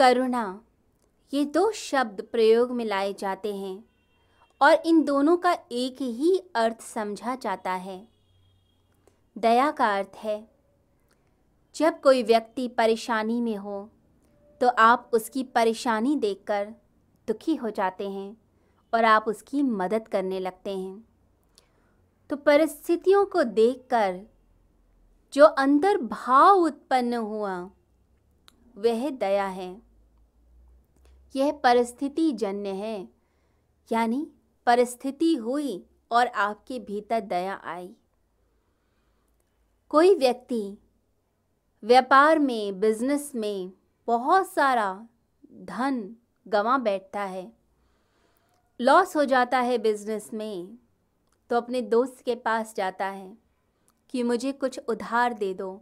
करुणा। ये दो शब्द प्रयोग में लाए जाते हैं और इन दोनों का एक ही अर्थ समझा जाता है। दया का अर्थ है, जब कोई व्यक्ति परेशानी में हो तो आप उसकी परेशानी देखकर दुखी हो जाते हैं और आप उसकी मदद करने लगते हैं। तो परिस्थितियों को देखकर जो अंदर भाव उत्पन्न हुआ, वह दया है। यह परिस्थिति जन्य है। यानी परिस्थिति हुई और आपके भीतर दया आई। कोई व्यक्ति व्यापार में, बिज़नेस में बहुत सारा धन गंवा बैठता है, लॉस हो जाता है बिज़नेस में तो अपने दोस्त के पास जाता है कि मुझे कुछ उधार दे दो।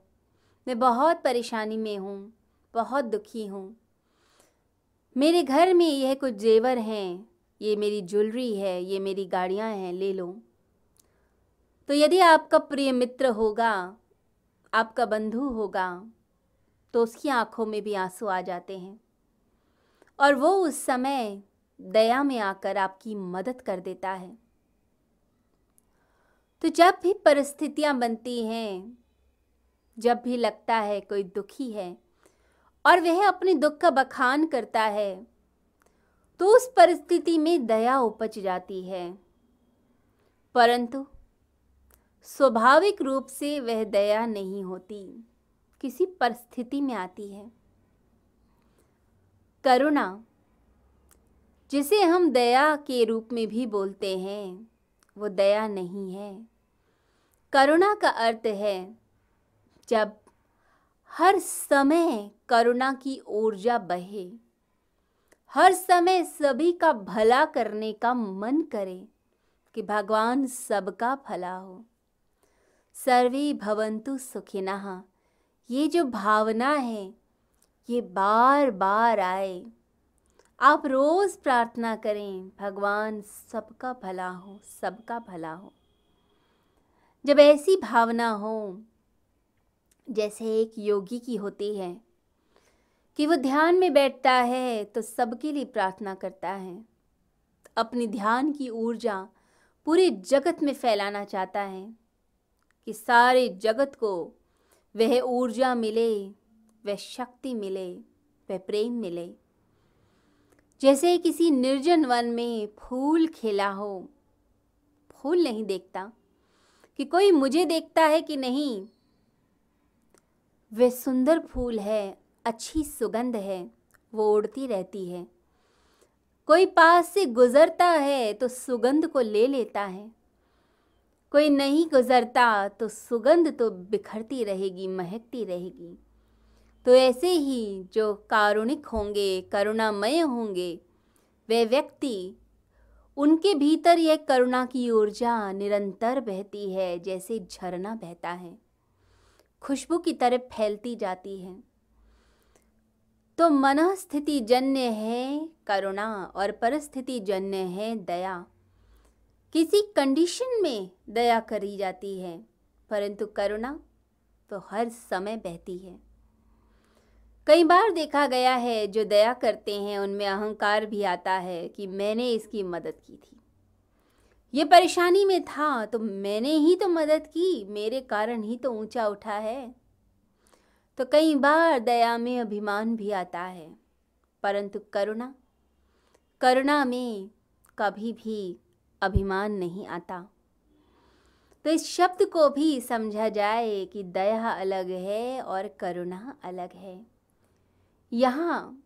मैं बहुत परेशानी में हूँ, बहुत दुखी हूँ। मेरे घर में यह कुछ जेवर हैं, ये मेरी ज्वेलरी है, ये मेरी गाड़ियाँ हैं, ले लो। तो यदि आपका प्रिय मित्र होगा, आपका बंधु होगा तो उसकी आँखों में भी आँसू आ जाते हैं। और वो उस समय दया में आकर आपकी मदद कर देता है। तो जब भी परिस्थितियाँ बनती हैं, जब भी लगता है कोई दुखी है और वह अपने दुख का बखान करता है तो उस परिस्थिति में दया उपज जाती है। परंतु स्वाभाविक रूप से वह दया नहीं होती, किसी परिस्थिति में आती है। करुणा, जिसे हम दया के रूप में भी बोलते हैं, वो दया नहीं है। करुणा का अर्थ है, जब हर समय करुणा की ऊर्जा बहे। हर समय सभी का भला करने का मन करे कि भगवान सबका भला हो। सर्वे भवंतु सुखिनः। ये जो भावना है, ये बार बार आए। आप रोज प्रार्थना करें, भगवान सबका भला हो, सबका भला हो। जब ऐसी भावना हो जैसे एक योगी की होती है, कि वो ध्यान में बैठता है तो सबके लिए प्रार्थना करता है। अपनी ध्यान की ऊर्जा पूरे जगत में फैलाना चाहता है, कि सारे जगत को वह ऊर्जा मिले, वह शक्ति मिले, वह प्रेम मिले। जैसे किसी निर्जन वन में फूल खिला हो, फूल नहीं देखता, कि कोई मुझे देखता है कि नहीं वह सुंदर फूल है, अच्छी सुगंध है, वो उड़ती रहती है। कोई पास से गुजरता है तो सुगंध को ले लेता है। कोई नहीं गुजरता तो सुगंध तो बिखरती रहेगी, महकती रहेगी। तो ऐसे ही जो कारुणिक होंगे, करुणामय होंगे, वे व्यक्ति, उनके भीतर यह करुणा की ऊर्जा निरंतर बहती है, जैसे झरना बहता है। खुशबू की तरह फैलती जाती है। तो मन स्थिति जन्य है करुणा और परिस्थिति जन्य है दया। किसी कंडीशन में दया करी जाती है, परंतु करुणा तो हर समय बहती है। कई बार देखा गया है, जो दया करते हैं, उनमें अहंकार भी आता है कि मैंने इसकी मदद की थी। ये परेशानी में था तो मैंने ही तो मदद की, मेरे कारण ही तो ऊँचा उठा है। तो कई बार दया में अभिमान भी आता है, परंतु करुणा करुणा में कभी भी अभिमान नहीं आता। तो इस शब्द को भी समझा जाए कि दया अलग है और करुणा अलग है। यहाँ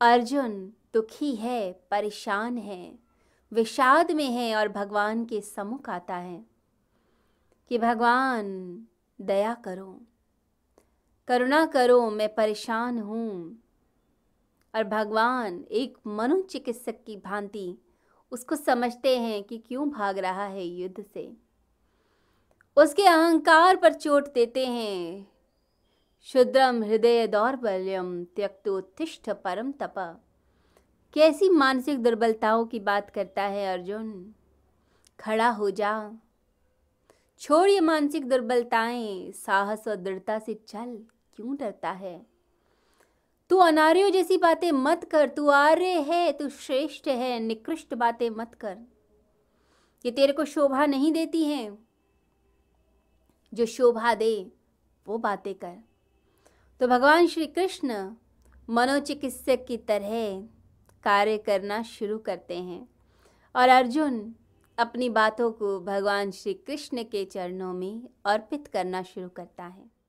अर्जुन दुखी है, परेशान है विषाद में है और भगवान के सम्मुख आता है। कि भगवान, दया करो। करुणा करो, मैं परेशान हूँ। और भगवान, एक मनोचिकित्सक की भांति उसको समझते हैं कि क्यों भाग रहा है युद्ध से। उसके अहंकार पर चोट देते हैं। शुद्रम हृदय दौर्बल्यम त्यक्तोत्तिष्ठ परम तपा। कैसी मानसिक दुर्बलताओं की बात करता है अर्जुन? खड़ा हो जा। छोड़ ये मानसिक दुर्बलताएँ। साहस और दृढ़ता से चल। क्यों डरता है? तू अनार्यो जैसी बातें मत कर। तू आर्य है। तू श्रेष्ठ है। निकृष्ट बातें मत कर। ये तेरे को शोभा नहीं देती हैं। जो शोभा दे, वो बातें कर। तो भगवान श्री कृष्ण मनोचिकित्सक की तरह कार्य करना शुरू करते हैं। और अर्जुन अपनी बातों को भगवान श्री कृष्ण के चरणों में अर्पित करना शुरू करता है।